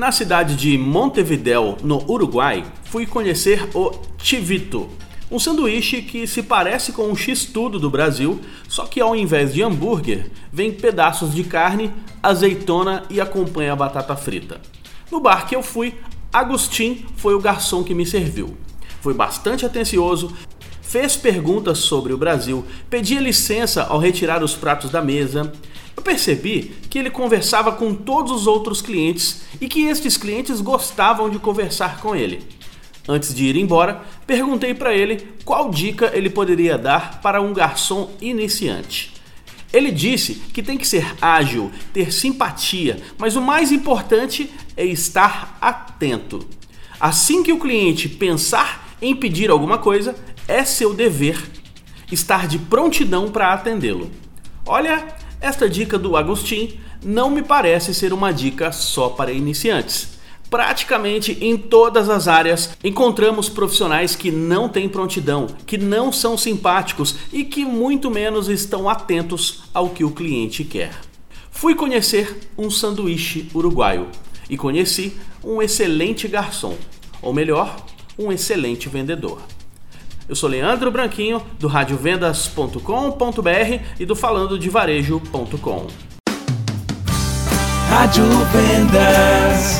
Na cidade de Montevideo, no Uruguai, fui conhecer o Chivito, um sanduíche que se parece com um x-tudo do Brasil, só que ao invés de hambúrguer, vem pedaços de carne, azeitona e acompanha a batata frita. No bar que eu fui, Agostinho foi o garçom que me serviu. Foi bastante atencioso, fez perguntas sobre o Brasil, pedia licença ao retirar os pratos da mesa. Eu percebi que ele conversava com todos os outros clientes e que estes clientes gostavam de conversar com ele. Antes de ir embora, perguntei para ele qual dica ele poderia dar para um garçom iniciante. Ele disse que tem que ser ágil, ter simpatia, mas o mais importante é estar atento. Assim que o cliente pensar em pedir alguma coisa, é seu dever estar de prontidão para atendê-lo. Olha, esta dica do Agostinho não me parece ser uma dica só para iniciantes. Praticamente em todas as áreas encontramos profissionais que não têm prontidão, que não são simpáticos e que muito menos estão atentos ao que o cliente quer. Fui conhecer um sanduíche uruguaio e conheci um excelente garçom, ou melhor, um excelente vendedor. Eu sou Leandro Branquinho, do radiovendas.com.br e do falandodevarejo.com. Rádio Vendas.